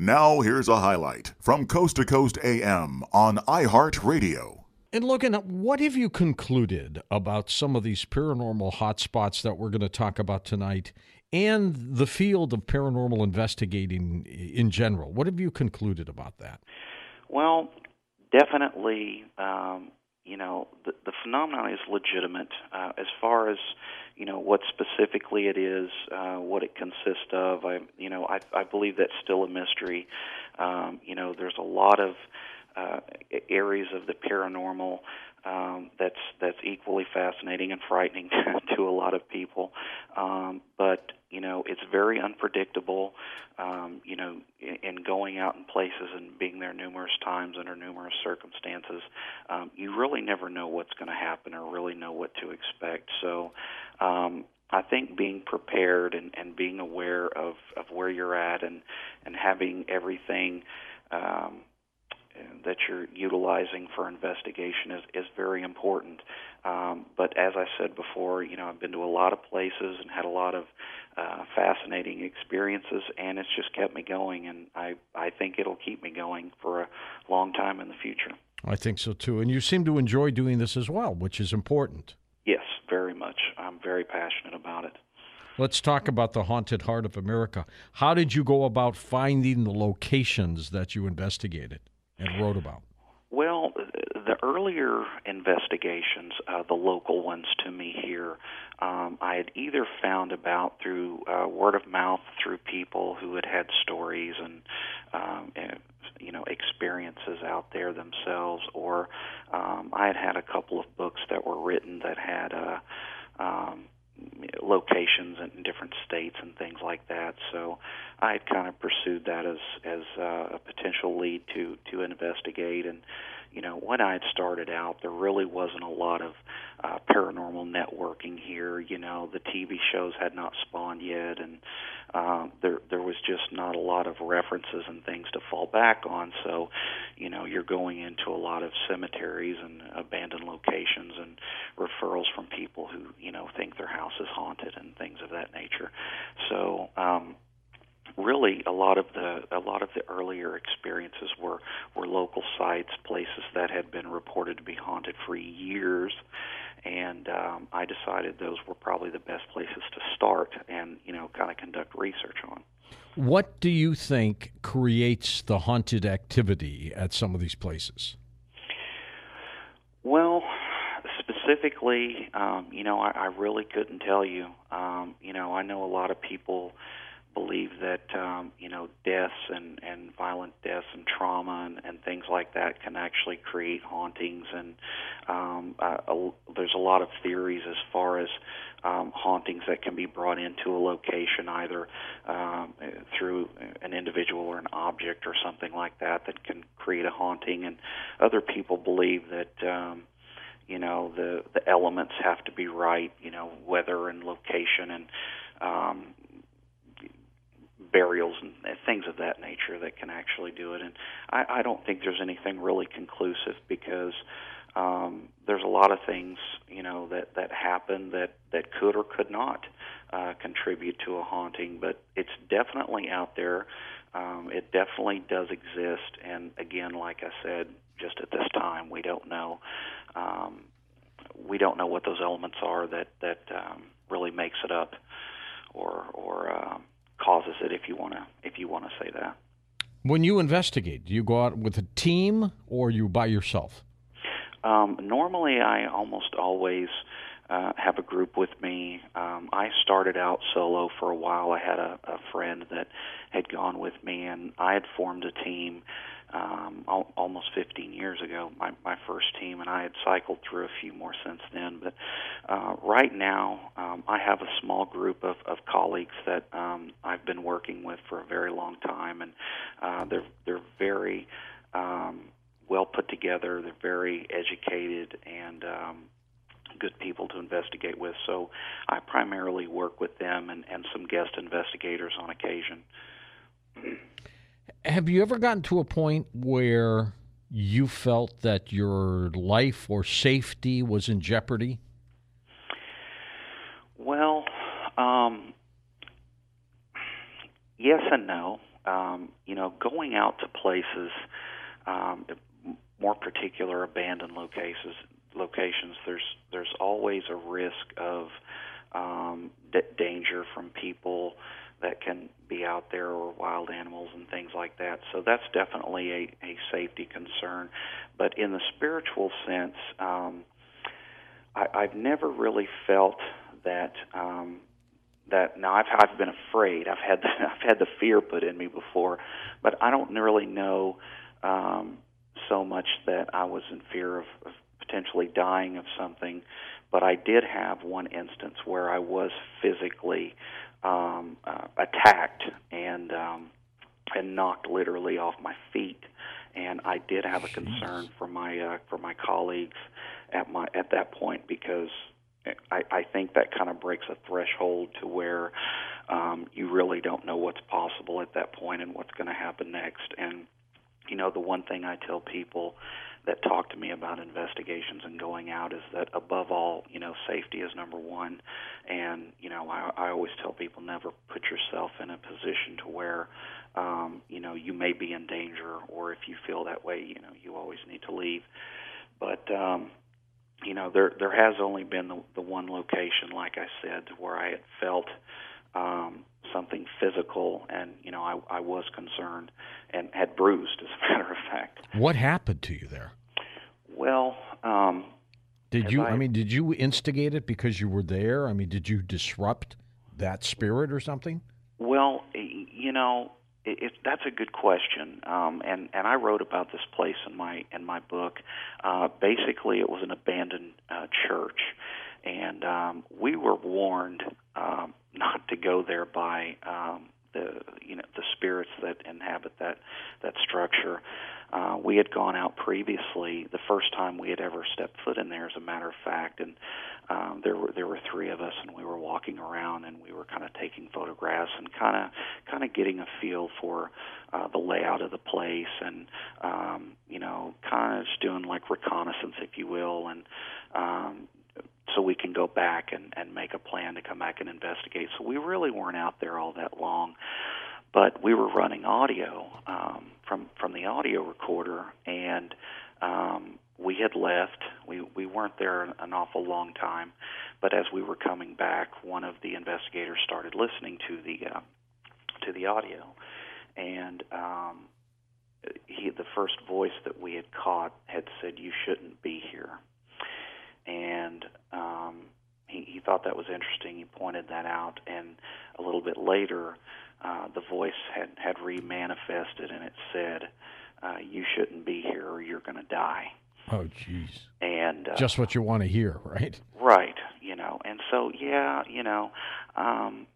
Now, here's a highlight from Coast to Coast AM on iHeartRadio. And Logan, what have you concluded about some of these paranormal hotspots that we're going to talk about tonight and the field of paranormal investigating in general? What have you concluded about that? Well, definitely, um, you know, the, the phenomenon is legitimate. Uh, as far as you know what specifically it is, uh, what it consists of. I, you know, I, I believe that's still a mystery. Um, you know, there's a lot of uh, areas of the paranormal um, that's that's equally fascinating and frightening to a lot of people. Um, but you know, it's very unpredictable. Um, you know, in, in going out in places and being there numerous times under numerous circumstances, um, you really never know what's going to happen or really know what to expect. So, um, think being prepared and, and being aware of, of where you're at and and having everything um, that you're utilizing for investigation is, is very important. Um, but as I said before, you know, I've been to a lot of places and had a lot of uh, fascinating experiences, and it's just kept me going, and I, I think it'll keep me going for a long time in the future. I think so too. And you seem to enjoy doing this as well, which is important. Very much. I'm very passionate about it. Let's talk about the Haunted Heart of America. How did you go about finding the locations that you investigated? and wrote about? Well, the earlier investigations, uh, the local ones to me here, um, I had either found about through uh, word of mouth through people who had had stories and, um, and you know experiences out there themselves, or um, I had had a couple of books that were written that had. Uh, um, locations in different states and things like that. So I had kind of pursued that as as uh, a potential lead to to investigate. And you know, when I had started out, there really wasn't a lot of uh, paranormal networking here. You know, the TV shows had not spawned yet, and uh, there there was just not a lot of references and things to fall back on. So, you know, you're going into a lot of cemeteries and abandoned locations and referrals from people who you know think their house is haunted and things of that nature. So. Um, really a lot of the a lot of the earlier experiences were were local sites, places that had been reported to be haunted for years, and um, I decided those were probably the best places to start and you know kind of conduct research on. What do you think creates the haunted activity at some of these places? Well, specifically, um, you know, I, I really couldn't tell you. Um, you know, I know a lot of people believe that um, you know deaths and and violent deaths and trauma and, and things like that can actually create hauntings. And um, uh, a, there's a lot of theories as far as um, hauntings that can be brought into a location either um, through an individual or an object or something like that that can create a haunting. And other people believe that um, you know the the elements have to be right you know weather and location and um, burials and things of that nature that can actually do it. And I, I don't think there's anything really conclusive because um, there's a lot of things you know that that happen that that could or could not uh, contribute to a haunting. But it's definitely out there. Um, it definitely does exist. And again, like I said, just at this time, we don't know. Um, we don't know what those elements are that that um, really makes it up, or or um, causes it if you want to if you want to say that. When you investigate, do you go out with a team or you by yourself? Um, normally, I almost always uh, have a group with me. Um, I started out solo for a while. I had a, a friend that had gone with me, and I had formed a team um, al- almost 15 years ago, my, my first team, and I had cycled through a few more since then. But uh, right now, um, I have a small group of, of colleagues that um, I've been working with for a very long time, and uh, they're they're very um, well put together. They're very educated and um, good people to investigate with. So I primarily work with them and, and some guest investigators on occasion. Have you ever gotten to a point where you felt that your life or safety was in jeopardy? Well, um, yes and no. Um, you know, going out to places, um, more particular abandoned locations, locations, there's there's always a risk of um, d- danger from people that can be out there or wild animals and things like that. So that's definitely a, a safety concern. But in the spiritual sense, um, I, I've never really felt that um, that now I've I've been afraid. I've had the, I've had the fear put in me before, but I don't really know um, so much that I was in fear of, of potentially dying of something. But I did have one instance where I was physically um, uh, attacked and um, and knocked literally off my feet. And I did have a concern for my uh, for my colleagues at my at that point because I, I think that kind of breaks a threshold to where um, you really don't know what's possible at that point and what's going to happen next. And you know, the one thing I tell people that talk to me about investigations and going out is that above all, you know, safety is number one. And you know, I, I always tell people never put yourself in a position to where um, you know you may be in danger, or if you feel that way, you know, you always need to leave. But um, you know, there there has only been the, the one location, like I said, where I had felt um, something physical, and you know, I, I was concerned and had bruised, as a matter of fact. What happened to you there? Well, um, did you? I, I mean, did you instigate it because you were there? I mean, did you disrupt that spirit or something? Well, you know, it, it, that's a good question, um, and and I wrote about this place in my in my book. Uh, basically, it was an abandoned uh, church, and um, we were warned um, not to go there by um, the you know the spirits that inhabit that that structure. Uh, we had gone out previously, the first time we had ever stepped foot in there, as a matter of fact, and um, there were there were three of us, and we were walking around, and we were kind of taking photographs and kind of kind of getting a feel for uh, the layout of the place, and um, you know, kind of just doing like reconnaissance, if you will, and um, so we can go back and, and make a plan to come back and investigate. So we really weren't out there all that long but we were running audio um, from from the audio recorder, and um, we had left. We we weren't there an awful long time, but as we were coming back, one of the investigators started listening to the uh, to the audio, and um, he the first voice that we had caught had said, "You shouldn't be here," and um, he, he thought that was interesting. He pointed that out, and a little bit later uh, the voice had had remanifested, and it said, uh, "You shouldn't be here, or you're going to die." Oh, jeez. And uh, just what you want to hear, right? Right. You know, and so yeah, you know, um,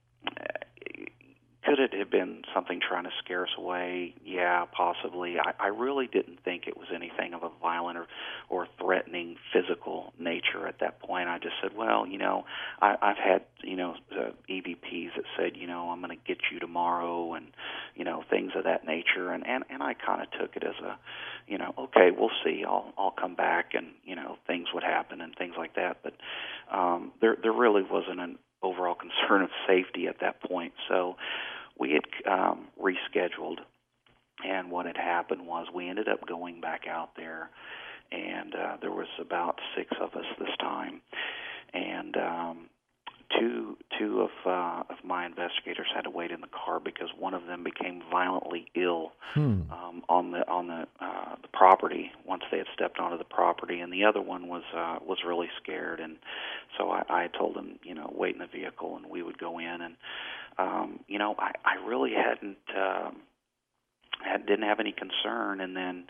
could it have been something trying to scare us away? Yeah, possibly. I, I really didn't think it was anything of a violent or, or threatening physical nature at that point. I just said, well, you know, I, I've had, you know, uh, EVPs that said, you know, I'm going to get you tomorrow and, you know, things of that nature. And, and, and I kind of took it as a, you know, okay, we'll see. I'll, I'll come back and, you know, things would happen and things like that. But um, there, there really wasn't an overall concern of safety at that point. So we had um, rescheduled, and what had happened was we ended up going back out there, and uh, there was about six of us this time, and um, two two of uh, of my investigators had to wait in the car because one of them became violently ill hmm. um, on the on the uh, the property once they had stepped onto the property, and the other one was uh, was really scared, and so I, I told him you know wait in the vehicle and we would go in, and um, you know I, I really hadn't um, had didn't have any concern, and then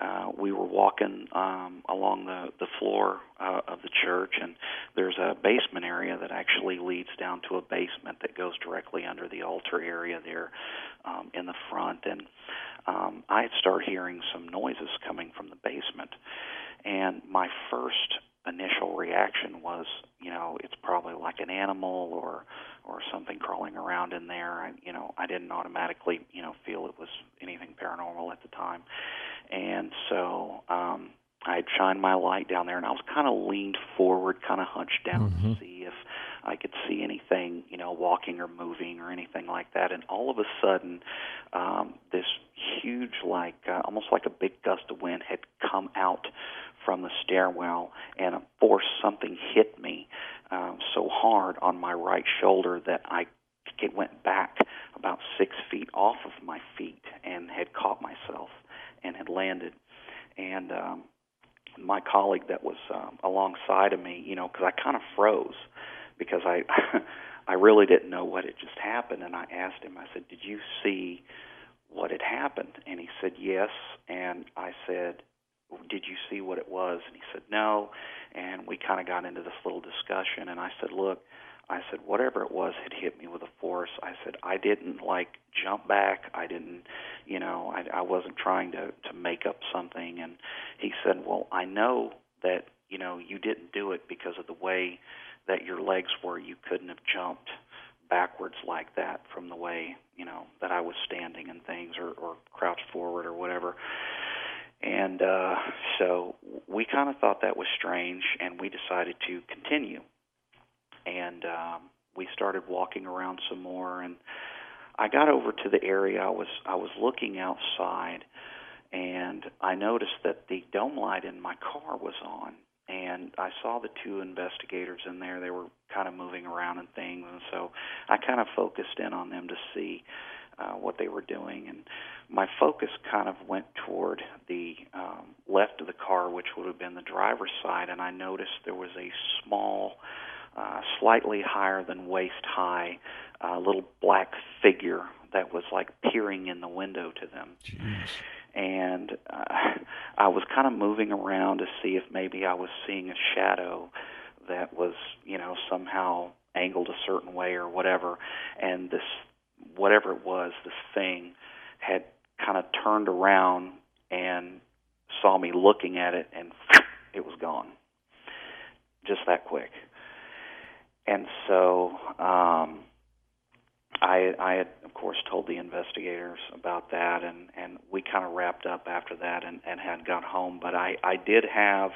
uh, we were walking um, along the the floor uh, of the church, and there's a basement area that actually leads down to a basement that goes directly under the altar area there um, in the front. And um, I had started hearing some noises coming from the basement, and my first initial reaction was, you know, it's probably like an animal or or something crawling around in there. I, you know, I didn't automatically, you know, feel it was anything paranormal at the time, and so um, I shined my light down there, and I was kind of leaned forward, kind of hunched down mm-hmm. to see if I could see anything, you know, walking or moving or anything like that. And all of a sudden, um, this huge, like uh, almost like a big gust of wind, had come out from the stairwell, and a force something hit me um, so hard on my right shoulder that I it went back about six feet off of my feet and had caught myself and had landed. And um, my colleague that was um, alongside of me, you know, because I kind of froze because I I really didn't know what had just happened, and I asked him. I said, "Did you see what had happened?" And he said, "Yes." And I said, did you see what it was? And he said, no. And we kind of got into this little discussion. And I said, look, I said, whatever it was had hit me with a force. I said, I didn't like jump back. I didn't, you know, I, I wasn't trying to, to make up something. And he said, well, I know that, you know, you didn't do it because of the way that your legs were. You couldn't have jumped backwards like that from the way, you know, that I was standing and things or, or crouched forward or whatever. And uh, so we kind of thought that was strange, and we decided to continue. And um, we started walking around some more, and I got over to the area. I was I was looking outside, and I noticed that the dome light in my car was on, and I saw the two investigators in there. They were kind of moving around and things, and so I kind of focused in on them to see what they were doing, and my focus kind of went toward the um, left of the car, which would have been the driver's side, and I noticed there was a small, uh, slightly higher than waist high, uh, little black figure that was like peering in the window to them. Jeez. And uh, I was kind of moving around to see if maybe I was seeing a shadow that was, you know, somehow angled a certain way or whatever. And this, whatever it was, this thing had kind of turned around and saw me looking at it, and it was gone. Just that quick. And so um, I, I had, of course, told the investigators about that, and, and we kind of wrapped up after that and, and had gone home. But I, I did have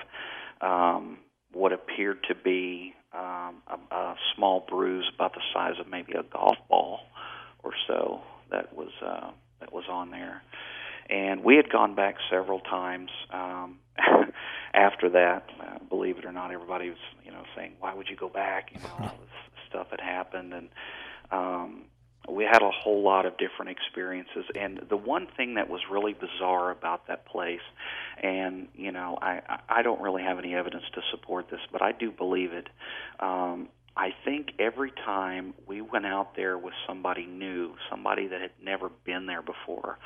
um, what appeared to be um, a, a small bruise about the size of maybe a golf ball or so that was uh, that was on there. And we had gone back several times um, after that. Uh, believe it or not, everybody was, you know, saying, "Why would you go back?" You know, all this stuff had happened, and um, we had a whole lot of different experiences. And the one thing that was really bizarre about that place, and you know, I I don't really have any evidence to support this, but I do believe it. Um, I think every time we went out there with somebody new, somebody that had never been there before,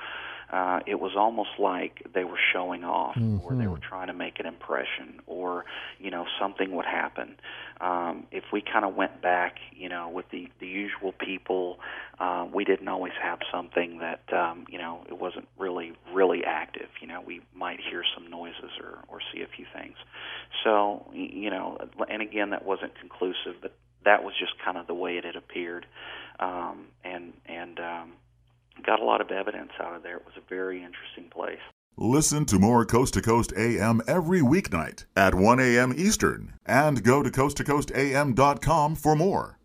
uh, it was almost like they were showing off mm-hmm. or they were trying to make an impression or you know something would happen. Um, if we kind of went back you know with the the usual people uh, we didn't always have something that um, you know it wasn't really really active. You know we might hear some noises or or see a few things. So you know and again that wasn't conclusive but that was just kind of the way it had appeared. Um, and and um, got a lot of evidence out of there. It was a very interesting place. Listen to more Coast to Coast AM every weeknight at 1 a.m. Eastern and go to coasttocoastam.com for more.